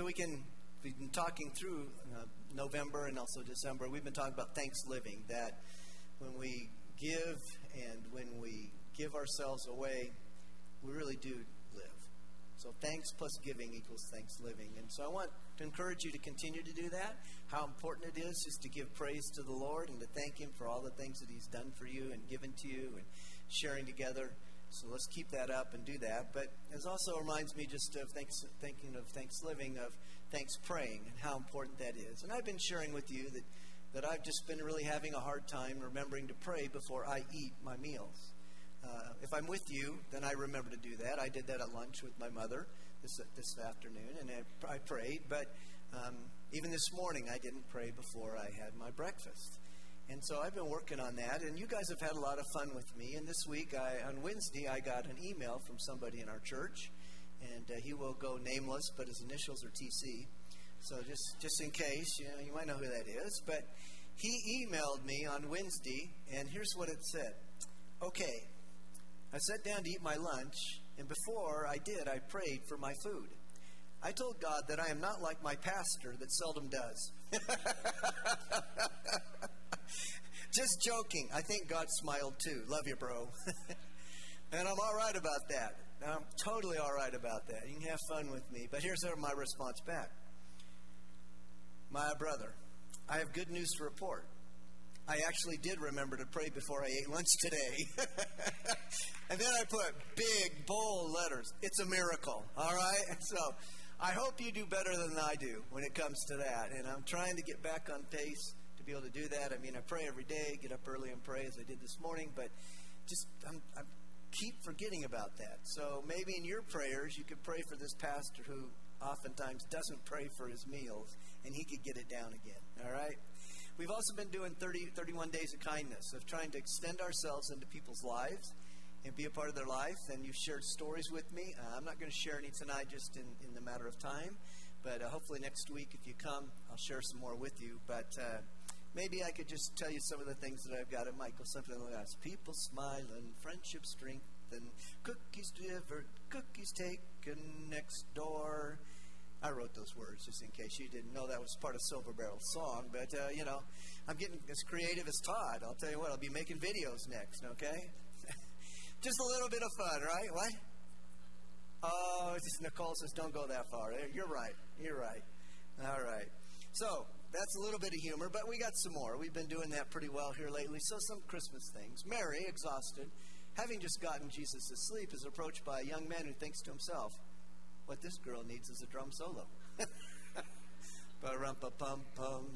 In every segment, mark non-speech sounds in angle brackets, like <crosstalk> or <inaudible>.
So we can, we've been talking through uh, November and also December, we've been talking about thanks living, that when we give and when we give ourselves away, we really do live. So thanks plus giving equals thanks living. And so I want to encourage you to continue to do that. How important it is just to give praise to the Lord and to thank Him for all the things that He's done for you and given to you and sharing together. So let's keep that up and do that. But it also reminds me just of thanks, thinking of thanks living, of thanks praying, and how important that is. And I've been sharing with you that, that I've just been really having a hard time remembering to pray before I eat my meals. Uh, if I'm with you, then I remember to do that. I did that at lunch with my mother this this afternoon, and I, I prayed. But um, even this morning, I didn't pray before I had my breakfast. And so I've been working on that, and you guys have had a lot of fun with me. And this week, I, on Wednesday, I got an email from somebody in our church, and uh, he will go nameless, but his initials are TC. So just just in case, you know, you might know who that is. But he emailed me on Wednesday, and here's what it said. Okay, I sat down to eat my lunch, and before I did, I prayed for my food. I told God that I am not like my pastor that seldom does. <laughs> <laughs> Just joking. I think God smiled too. Love you, bro. <laughs> and I'm all right about that. I'm totally all right about that. You can have fun with me. But here's my response back My brother, I have good news to report. I actually did remember to pray before I ate lunch today. <laughs> and then I put big, bold letters. It's a miracle. All right? So I hope you do better than I do when it comes to that. And I'm trying to get back on pace be able to do that. I mean, I pray every day, get up early and pray as I did this morning, but just I'm, I'm keep forgetting about that. So maybe in your prayers, you could pray for this pastor who oftentimes doesn't pray for his meals, and he could get it down again. All right? We've also been doing 30, 31 days of kindness, of trying to extend ourselves into people's lives and be a part of their life. And you've shared stories with me. Uh, I'm not going to share any tonight just in, in the matter of time, but uh, hopefully next week, if you come, I'll share some more with you. But uh, maybe I could just tell you some of the things that I've got at Michael, something like that. People smiling, friendship strengthened, cookies delivered, cookies taken next door. I wrote those words just in case you didn't know that was part of Silver Barrel's song. But, uh, you know, I'm getting as creative as Todd. I'll tell you what, I'll be making videos next, okay? <laughs> just a little bit of fun, right? What? Oh, just Nicole says, don't go that far. You're right. You're right. All right. So, that's a little bit of humor, but we got some more. We've been doing that pretty well here lately. So, some Christmas things. Mary, exhausted, having just gotten Jesus to sleep, is approached by a young man who thinks to himself, What this girl needs is a drum solo. <laughs> Ba-rum-pa-pum-pum.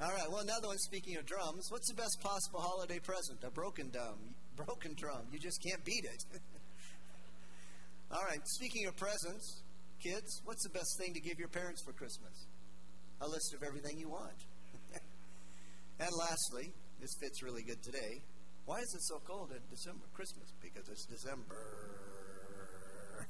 All right, well, another one, speaking of drums, what's the best possible holiday present? A broken drum. Broken drum. You just can't beat it. <laughs> All right, speaking of presents, kids, what's the best thing to give your parents for Christmas? A list of everything you want. <laughs> and lastly, this fits really good today. Why is it so cold in December, Christmas? Because it's December. <laughs>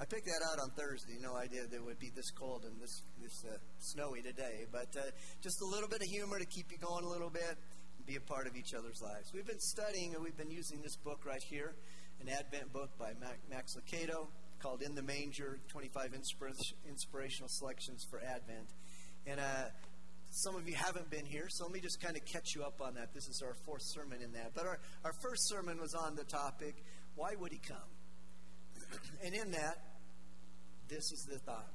I picked that out on Thursday. No idea that it would be this cold and this this uh, snowy today. But uh, just a little bit of humor to keep you going a little bit and be a part of each other's lives. We've been studying and we've been using this book right here, an Advent book by Max Lucado called In the Manger 25 Inspirational Selections for Advent. And uh, some of you haven't been here, so let me just kind of catch you up on that. This is our fourth sermon in that. But our, our first sermon was on the topic why would he come? <clears throat> and in that, this is the thought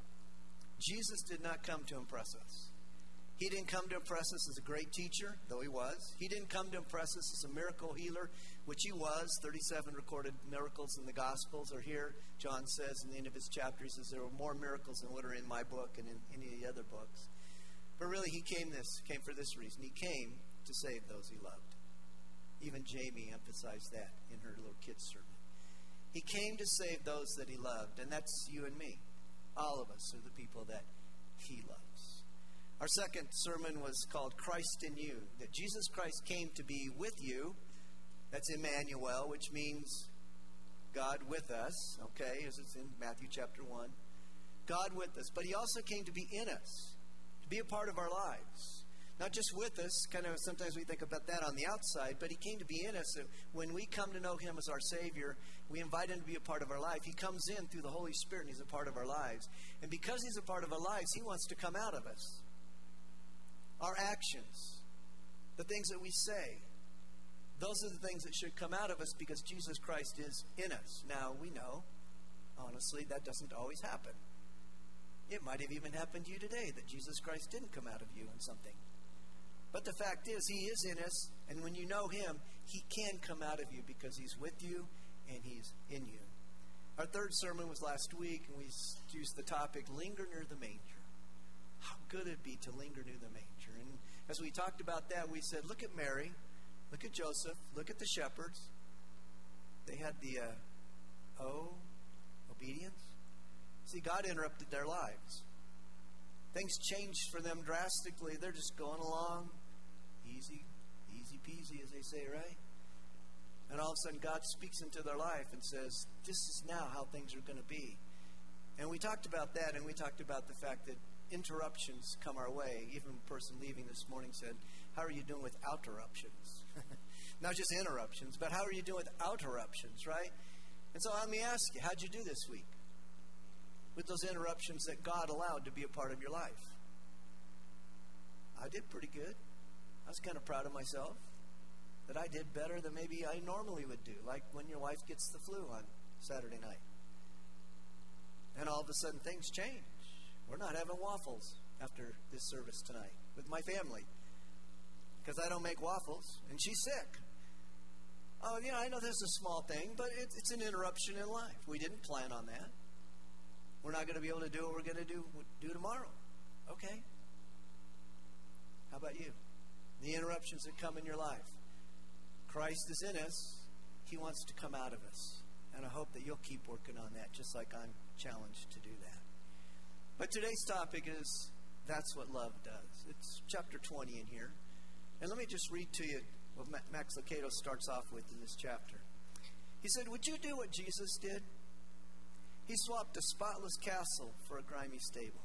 Jesus did not come to impress us. He didn't come to impress us as a great teacher, though he was. He didn't come to impress us as a miracle healer, which he was. 37 recorded miracles in the Gospels are here. John says in the end of his chapter, he says, There were more miracles than what are in my book and in any of the other books. But really, he came this came for this reason. He came to save those he loved. Even Jamie emphasized that in her little kid's sermon. He came to save those that he loved, and that's you and me. All of us are the people that he loves. Our second sermon was called Christ in You, that Jesus Christ came to be with you. That's Emmanuel, which means God with us, okay, as it's in Matthew chapter 1. God with us. But he also came to be in us, to be a part of our lives. Not just with us, kind of sometimes we think about that on the outside, but He came to be in us. When we come to know Him as our Savior, we invite Him to be a part of our life. He comes in through the Holy Spirit and He's a part of our lives. And because He's a part of our lives, He wants to come out of us. Our actions, the things that we say, those are the things that should come out of us because Jesus Christ is in us. Now, we know, honestly, that doesn't always happen. It might have even happened to you today that Jesus Christ didn't come out of you in something. But the fact is, He is in us, and when you know Him, He can come out of you because He's with you and He's in you. Our third sermon was last week, and we used the topic Linger Near the Manger. How good it'd be to linger near the manger. As we talked about that, we said, look at Mary, look at Joseph, look at the shepherds. They had the uh, oh, obedience. See, God interrupted their lives. Things changed for them drastically. They're just going along, easy, easy peasy, as they say, right? And all of a sudden, God speaks into their life and says, This is now how things are going to be. And we talked about that, and we talked about the fact that interruptions come our way. Even a person leaving this morning said, How are you doing with interruptions? <laughs> Not just interruptions, but how are you doing with interruptions, right? And so let me ask you, how'd you do this week? With those interruptions that God allowed to be a part of your life? I did pretty good. I was kind of proud of myself that I did better than maybe I normally would do, like when your wife gets the flu on Saturday night. And all of a sudden things change. We're not having waffles after this service tonight with my family because I don't make waffles, and she's sick. Oh, know, I know this is a small thing, but it, it's an interruption in life. We didn't plan on that. We're not going to be able to do what we're going to do do tomorrow. Okay. How about you? The interruptions that come in your life. Christ is in us. He wants to come out of us. And I hope that you'll keep working on that, just like I'm challenged to do that. But today's topic is that's what love does. It's chapter 20 in here. And let me just read to you what Max Lucado starts off with in this chapter. He said, Would you do what Jesus did? He swapped a spotless castle for a grimy stable.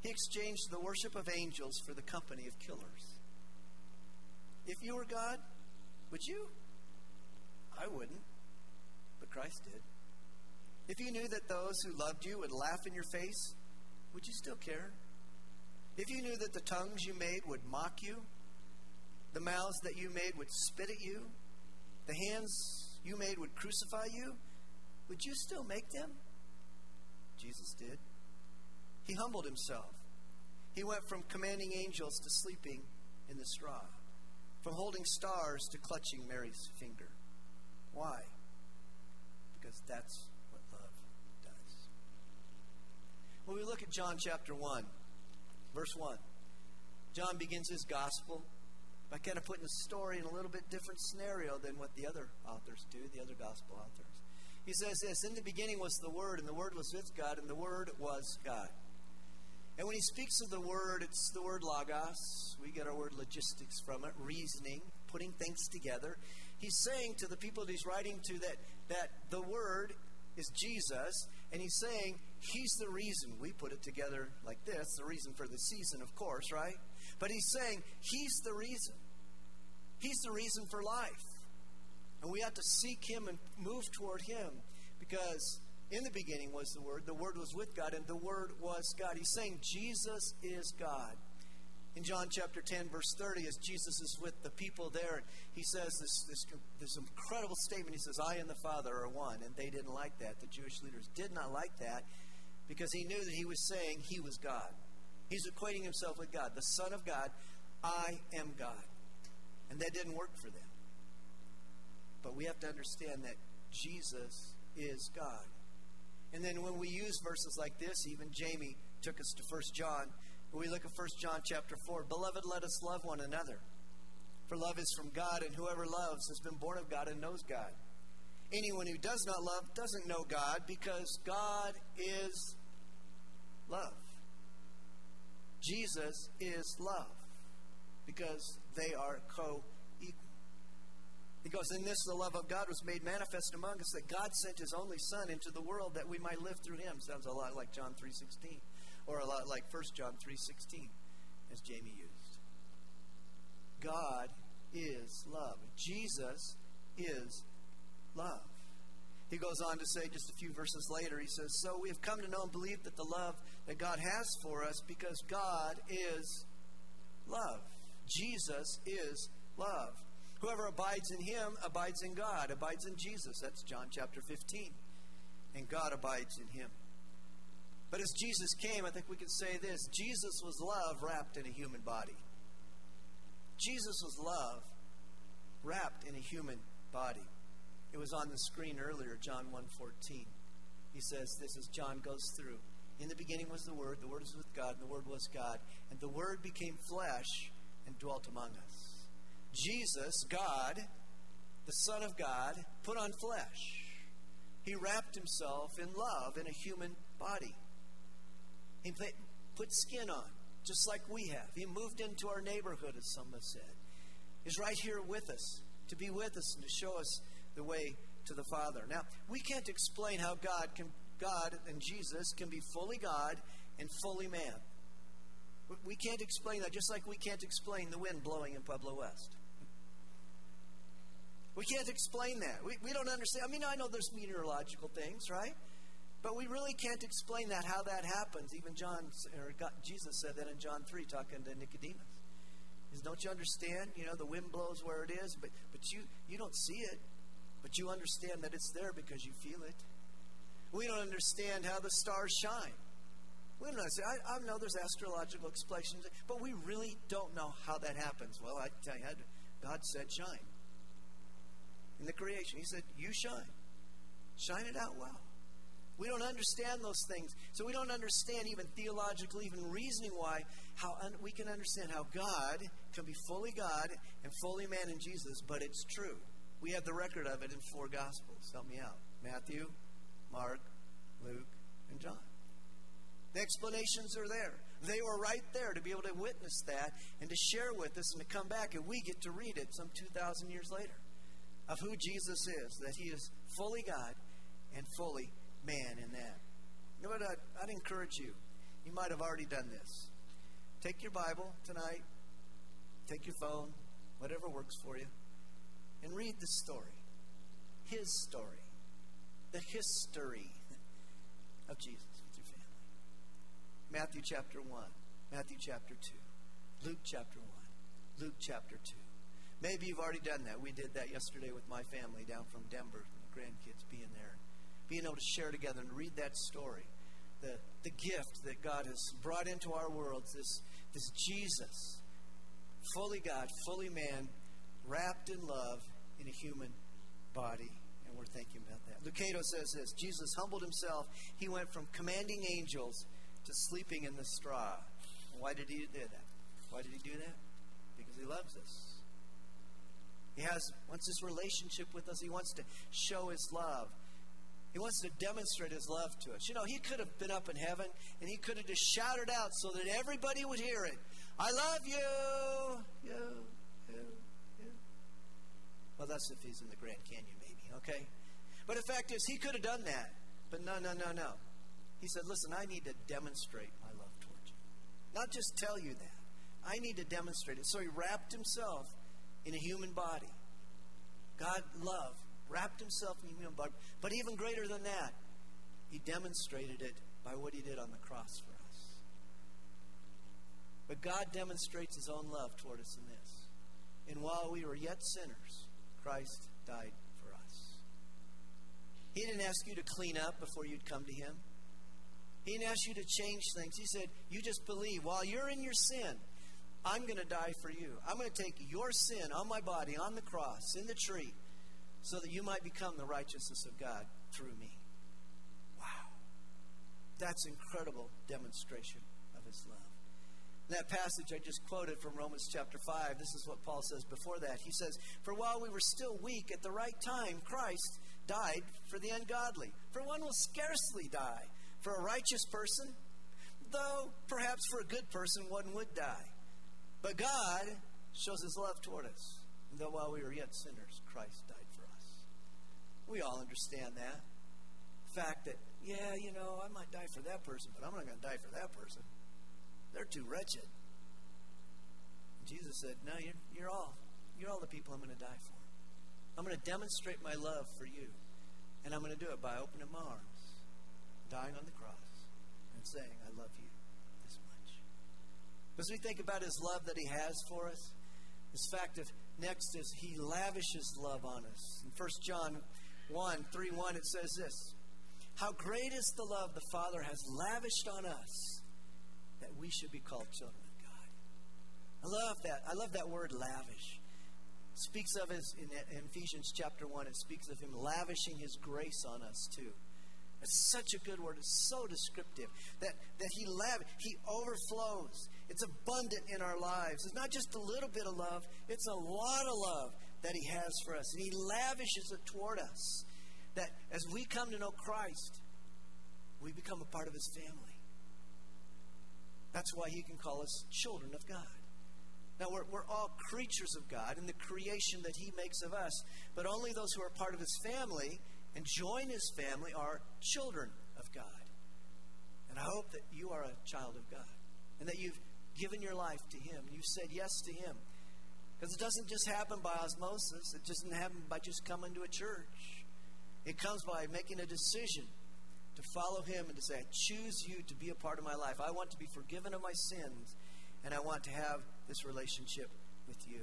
He exchanged the worship of angels for the company of killers. If you were God, would you? I wouldn't, but Christ did. If you knew that those who loved you would laugh in your face, would you still care? If you knew that the tongues you made would mock you, the mouths that you made would spit at you, the hands you made would crucify you, would you still make them? Jesus did. He humbled himself. He went from commanding angels to sleeping in the straw, from holding stars to clutching Mary's finger. Why? Because that's When we look at John chapter 1, verse 1, John begins his gospel by kind of putting the story in a little bit different scenario than what the other authors do, the other gospel authors. He says this In the beginning was the Word, and the Word was with God, and the Word was God. And when he speaks of the Word, it's the word logos. We get our word logistics from it, reasoning, putting things together. He's saying to the people that he's writing to that, that the Word is Jesus, and he's saying he's the reason we put it together like this, the reason for the season, of course, right? But he's saying he's the reason. He's the reason for life. And we have to seek him and move toward him because in the beginning was the Word, the Word was with God, and the Word was God. He's saying Jesus is God in John chapter 10, verse 30, as Jesus is with the people there, he says this, this, this incredible statement. He says, I and the Father are one. And they didn't like that. The Jewish leaders did not like that because he knew that he was saying he was God. He's equating himself with God, the Son of God. I am God. And that didn't work for them. But we have to understand that Jesus is God. And then when we use verses like this, even Jamie took us to 1 John we look at 1 John chapter 4. Beloved, let us love one another. For love is from God, and whoever loves has been born of God and knows God. Anyone who does not love doesn't know God because God is love. Jesus is love because they are co equal. He goes, In this the love of God was made manifest among us that God sent his only Son into the world that we might live through him. Sounds a lot like John 3.16 or a lot like 1 John 3.16 as Jamie used. God is love. Jesus is love. He goes on to say just a few verses later, he says, So we have come to know and believe that the love that God has for us because God is love. Jesus is love. Whoever abides in him abides in God, abides in Jesus. That's John chapter 15. And God abides in him. But as Jesus came, I think we could say this Jesus was love wrapped in a human body. Jesus was love wrapped in a human body. It was on the screen earlier, John 1:14. He says this as John goes through. In the beginning was the Word, the Word was with God, and the Word was God, and the Word became flesh and dwelt among us. Jesus, God, the Son of God, put on flesh. He wrapped himself in love in a human body. He put skin on, just like we have. He moved into our neighborhood, as some have said. He's right here with us, to be with us and to show us the way to the Father. Now, we can't explain how God can God and Jesus can be fully God and fully man. We can't explain that, just like we can't explain the wind blowing in Pueblo West. We can't explain that. We, we don't understand. I mean, I know there's meteorological things, right? But we really can't explain that, how that happens. Even John, or God, Jesus said that in John 3, talking to Nicodemus. He says, Don't you understand? You know, the wind blows where it is, but, but you, you don't see it. But you understand that it's there because you feel it. We don't understand how the stars shine. We don't understand. I, I know there's astrological explanations, but we really don't know how that happens. Well, I tell you, God said shine. In the creation, He said, You shine. Shine it out well. We don't understand those things. So we don't understand even theologically, even reasoning why, how un- we can understand how God can be fully God and fully man in Jesus, but it's true. We have the record of it in four Gospels. Help me out Matthew, Mark, Luke, and John. The explanations are there. They were right there to be able to witness that and to share with us and to come back, and we get to read it some 2,000 years later of who Jesus is, that he is fully God and fully man in that. You know what? I'd, I'd encourage you. You might have already done this. Take your Bible tonight, take your phone, whatever works for you, and read the story. His story. The history of Jesus with your family. Matthew chapter 1, Matthew chapter 2, Luke chapter 1, Luke chapter 2. Maybe you've already done that. We did that yesterday with my family down from Denver, grandkids being there, being able to share together and read that story. The, the gift that God has brought into our worlds, this, this Jesus, fully God, fully man, wrapped in love in a human body. And we're thinking about that. Lucado says this Jesus humbled himself. He went from commanding angels to sleeping in the straw. Why did he do that? Why did he do that? Because he loves us. He has wants this relationship with us. He wants to show his love. He wants to demonstrate his love to us. You know, he could have been up in heaven and he could have just shouted out so that everybody would hear it. I love you. You, you, you. Well, that's if he's in the Grand Canyon, okay? But the fact is, he could have done that. But no, no, no, no. He said, listen, I need to demonstrate my love towards you. Not just tell you that. I need to demonstrate it. So he wrapped himself in a human body. God love wrapped himself in a human body. But even greater than that, he demonstrated it by what he did on the cross for us. But God demonstrates his own love toward us in this. And while we were yet sinners, Christ died. He didn't ask you to clean up before you'd come to him. He didn't ask you to change things. He said, You just believe. While you're in your sin, I'm going to die for you. I'm going to take your sin on my body, on the cross, in the tree, so that you might become the righteousness of God through me. Wow. That's incredible demonstration of his love. that passage I just quoted from Romans chapter 5, this is what Paul says before that. He says, For while we were still weak, at the right time, Christ died for the ungodly. For one will scarcely die for a righteous person, though perhaps for a good person one would die. But God shows his love toward us. That while we were yet sinners, Christ died for us. We all understand that. fact that, yeah, you know, I might die for that person, but I'm not going to die for that person. They're too wretched. Jesus said, No, you're, you're all you're all the people I'm going to die for. I'm going to demonstrate my love for you. And I'm going to do it by opening my arms, dying on the cross, and saying, I love you this much. As we think about his love that he has for us, this fact of next is he lavishes love on us. In 1 John 1, 3 1, it says this How great is the love the Father has lavished on us that we should be called children of God. I love that. I love that word lavish. Speaks of in, in Ephesians chapter 1, it speaks of him lavishing his grace on us too. It's such a good word. It's so descriptive that, that he lav- he overflows. It's abundant in our lives. It's not just a little bit of love, it's a lot of love that he has for us. And he lavishes it toward us. That as we come to know Christ, we become a part of his family. That's why he can call us children of God. Now, we're, we're all creatures of God in the creation that he makes of us, but only those who are part of his family and join his family are children of God. And I hope that you are a child of God and that you've given your life to him. You've said yes to him. Because it doesn't just happen by osmosis, it doesn't happen by just coming to a church. It comes by making a decision to follow him and to say, I choose you to be a part of my life. I want to be forgiven of my sins, and I want to have this relationship with you.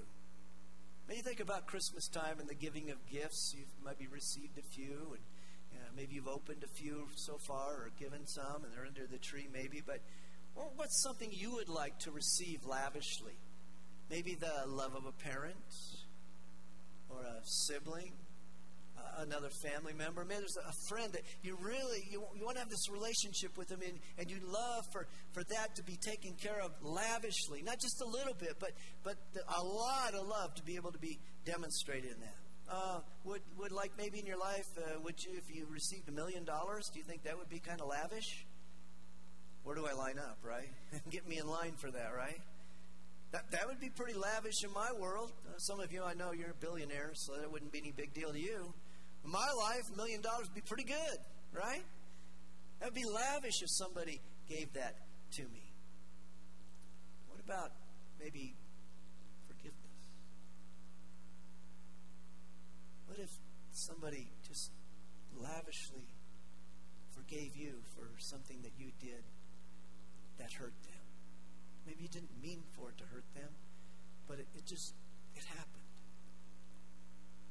Maybe think about Christmas time and the giving of gifts. You've maybe received a few, and you know, maybe you've opened a few so far or given some, and they're under the tree, maybe. But well, what's something you would like to receive lavishly? Maybe the love of a parent or a sibling another family member. Maybe there's a friend that you really you, you want to have this relationship with them, and, and you love for, for that to be taken care of lavishly, not just a little bit, but but the, a lot of love to be able to be demonstrated in that. Uh, would would like maybe in your life, uh, would you if you received a million dollars? Do you think that would be kind of lavish? Where do I line up, right? <laughs> Get me in line for that, right? That, that would be pretty lavish in my world. Uh, some of you, I know you're billionaires, so that wouldn't be any big deal to you. My life, a million dollars would be pretty good, right? That would be lavish if somebody gave that to me. What about maybe forgiveness? What if somebody just lavishly forgave you for something that you did that hurt them? Maybe you didn't mean for it to hurt them, but it, it just it happened.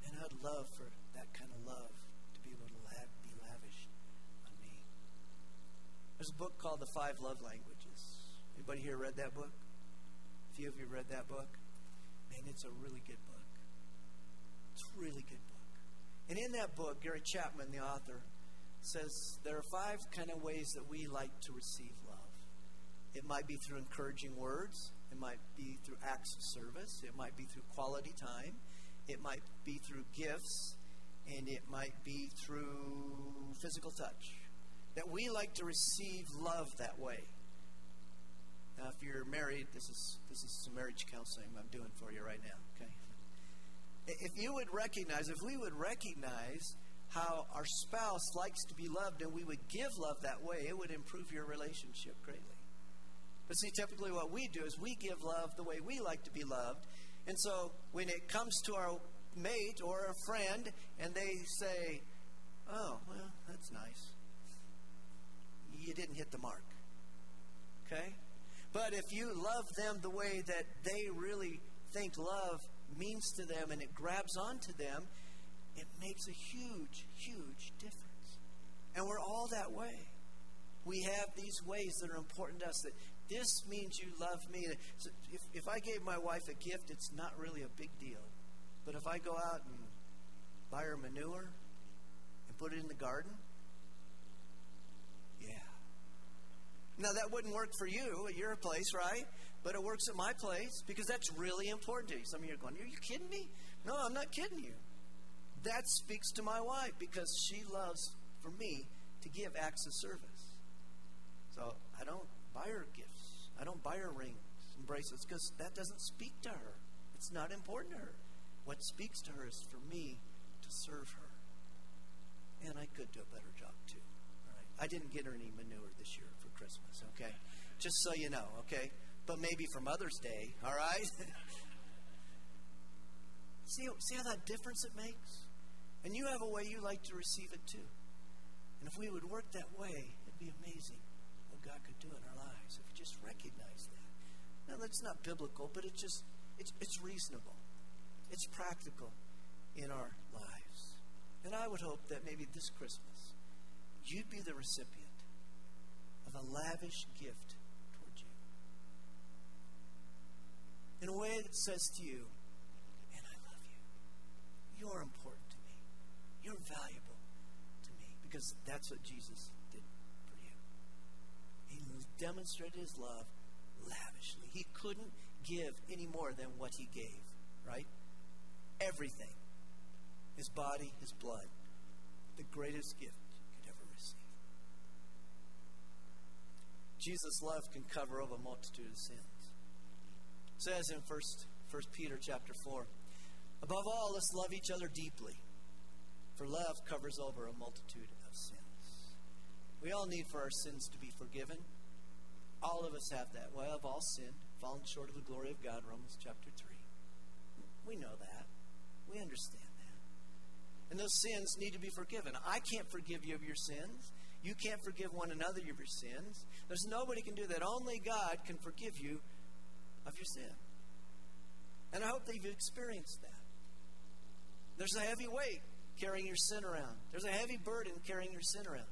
And I'd love for that kind of love to be able to be lavished on me. There's a book called The Five Love Languages. Anybody here read that book? A few of you read that book? Man, it's a really good book. It's a really good book. And in that book, Gary Chapman, the author, says there are five kind of ways that we like to receive love. It might be through encouraging words. It might be through acts of service. It might be through quality time. It might be through gifts and it might be through physical touch. That we like to receive love that way. Now, if you're married, this is this is some marriage counseling I'm doing for you right now. Okay. If you would recognize, if we would recognize how our spouse likes to be loved, and we would give love that way, it would improve your relationship greatly. But see, typically what we do is we give love the way we like to be loved. And so when it comes to our mate or a friend and they say, Oh, well, that's nice. You didn't hit the mark. Okay? But if you love them the way that they really think love means to them and it grabs onto them, it makes a huge, huge difference. And we're all that way. We have these ways that are important to us that this means you love me. So if, if I gave my wife a gift, it's not really a big deal. But if I go out and buy her manure and put it in the garden, yeah. Now, that wouldn't work for you at your place, right? But it works at my place because that's really important to you. Some of you are going, Are you kidding me? No, I'm not kidding you. That speaks to my wife because she loves for me to give acts of service. So I don't buy her gifts, I don't buy her rings and bracelets because that doesn't speak to her. It's not important to her. What speaks to her is for me to serve her. And I could do a better job too. Right. I didn't get her any manure this year for Christmas, okay? Just so you know, okay? But maybe for Mother's Day, all right? <laughs> See, see how that difference it makes? And you have a way you like to receive it too. And if we would work that way, it'd be amazing what God could do in our lives if we just recognize that. Now, that's not biblical, but it's just, it's, it's reasonable. It's practical in our lives. And I would hope that maybe this Christmas, you'd be the recipient of a lavish gift towards you. In a way that says to you, and I love you. You're important to me. You're valuable to me. Because that's what Jesus did for you. He demonstrated his love lavishly. He couldn't give any more than what he gave, right? Everything his body, his blood, the greatest gift you could ever receive. Jesus' love can cover over a multitude of sins. It says in First First Peter chapter four, above all, let's love each other deeply, for love covers over a multitude of sins. We all need for our sins to be forgiven. All of us have that. We have all sinned, fallen short of the glory of God, Romans chapter 3. We know that. We understand that. And those sins need to be forgiven. I can't forgive you of your sins. You can't forgive one another of your sins. There's nobody can do that. Only God can forgive you of your sin. And I hope that you've experienced that. There's a heavy weight carrying your sin around. There's a heavy burden carrying your sin around.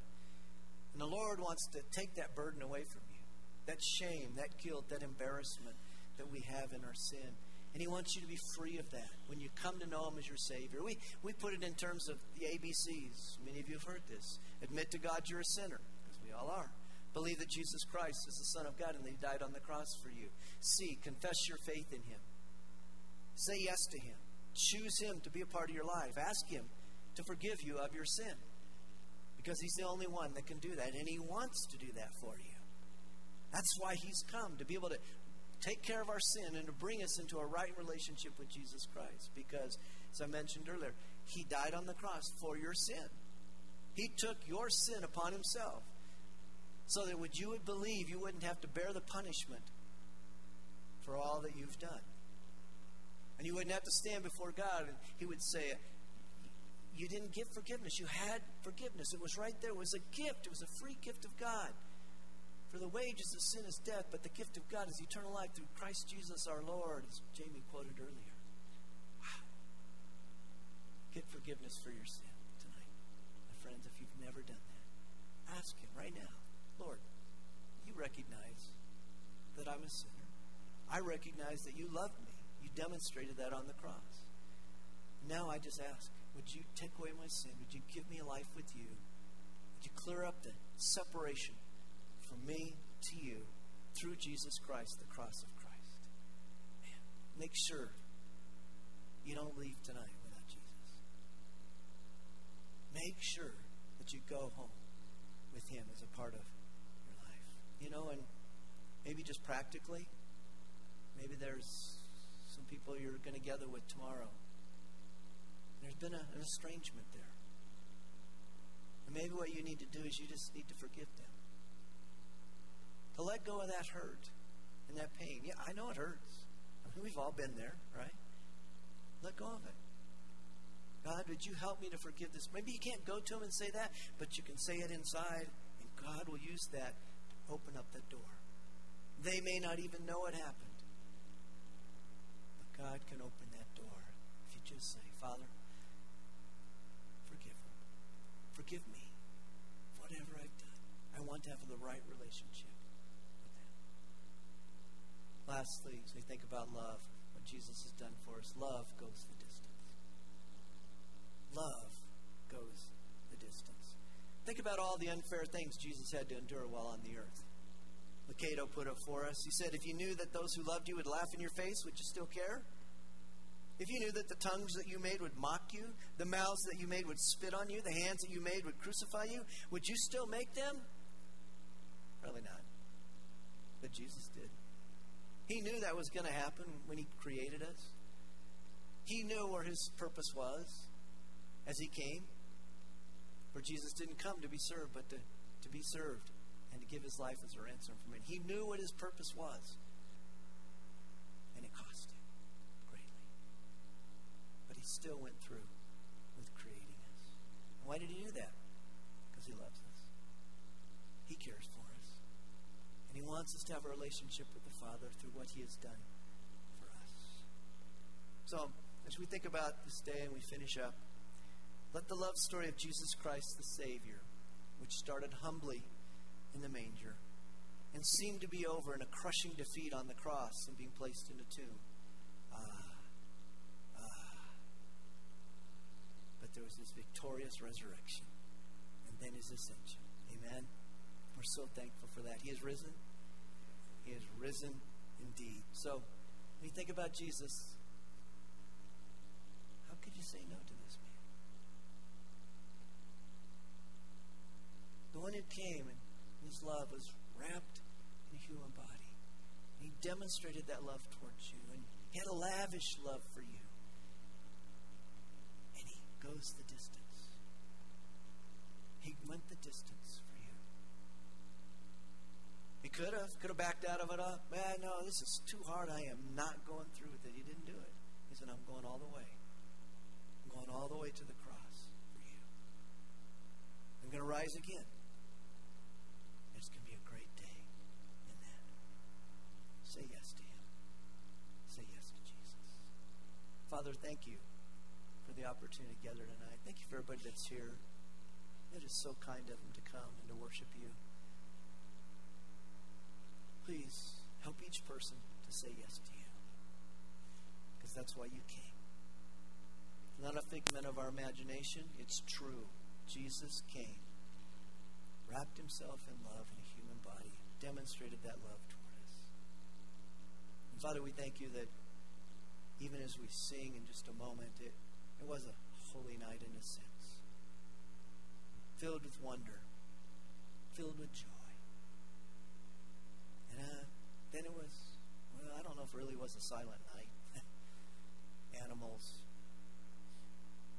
And the Lord wants to take that burden away from you. That shame, that guilt, that embarrassment that we have in our sin. And He wants you to be free of that when you come to know Him as your Savior. We, we put it in terms of the ABCs. Many of you have heard this. Admit to God you're a sinner, because we all are. Believe that Jesus Christ is the Son of God and that He died on the cross for you. C. Confess your faith in Him. Say yes to Him. Choose Him to be a part of your life. Ask Him to forgive you of your sin. Because He's the only one that can do that, and He wants to do that for you. That's why He's come, to be able to take care of our sin and to bring us into a right relationship with Jesus Christ. Because, as I mentioned earlier, He died on the cross for your sin. He took your sin upon Himself so that what you would believe, you wouldn't have to bear the punishment for all that you've done. And you wouldn't have to stand before God and He would say, You didn't give forgiveness. You had forgiveness. It was right there. It was a gift, it was a free gift of God. For the wages of sin is death, but the gift of God is eternal life through Christ Jesus our Lord, as Jamie quoted earlier. Wow. Get forgiveness for your sin tonight. My friends, if you've never done that, ask Him right now Lord, you recognize that I'm a sinner. I recognize that you loved me. You demonstrated that on the cross. Now I just ask, would you take away my sin? Would you give me a life with you? Would you clear up the separation from me to you through Jesus Christ, the cross of Christ. Man, make sure you don't leave tonight without Jesus. Make sure that you go home with Him as a part of your life. You know, and maybe just practically, maybe there's some people you're going to gather with tomorrow. There's been a, an estrangement there. And maybe what you need to do is you just need to forgive them let go of that hurt and that pain. Yeah, I know it hurts. I mean, we've all been there, right? Let go of it. God, would you help me to forgive this? Maybe you can't go to him and say that, but you can say it inside, and God will use that to open up that door. They may not even know it happened, but God can open that door if you just say, Father, forgive them. Forgive me. Whatever I've done. I want to have the right relationship. Lastly, as we think about love, what Jesus has done for us, love goes the distance. Love goes the distance. Think about all the unfair things Jesus had to endure while on the earth. Lucado put it for us. He said, If you knew that those who loved you would laugh in your face, would you still care? If you knew that the tongues that you made would mock you, the mouths that you made would spit on you, the hands that you made would crucify you, would you still make them? Probably not. But Jesus did. He knew that was going to happen when He created us. He knew where His purpose was as He came. For Jesus didn't come to be served, but to, to be served and to give His life as a ransom for men. He knew what His purpose was. And it cost Him greatly. But He still went through with creating us. Why did he do that? Because he loves us. He cares for us. And he wants us to have a relationship with the Father through what he has done for us. So, as we think about this day and we finish up, let the love story of Jesus Christ the Savior, which started humbly in the manger and seemed to be over in a crushing defeat on the cross and being placed in a tomb. Ah, ah. But there was this victorious resurrection and then his ascension. Amen. We're so thankful for that. He is risen. He is risen indeed. So, when you think about Jesus, how could you say no to this man? The one who came and his love was wrapped in a human body. He demonstrated that love towards you, and he had a lavish love for you. And he goes the distance. He went the distance could have, could have backed out of it up. Man, no, this is too hard. I am not going through with it. He didn't do it. He said, I'm going all the way. I'm going all the way to the cross for you. I'm going to rise again. It's going to be a great day in that. Say yes to Him. Say yes to Jesus. Father, thank you for the opportunity to gather tonight. Thank you for everybody that's here. It is so kind of them to come and to worship you. Please help each person to say yes to you. Because that's why you came. Not a figment of our imagination, it's true. Jesus came, wrapped himself in love in a human body, demonstrated that love toward us. And Father, we thank you that even as we sing in just a moment, it, it was a holy night in a sense. Filled with wonder, filled with joy. And uh, then it was, well, I don't know if it really was a silent night. <laughs> Animals,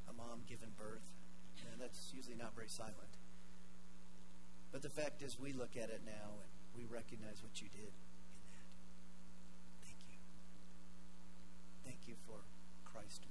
a mom giving birth. and that's usually not very silent. But the fact is, we look at it now and we recognize what you did. Thank you Thank you for Christ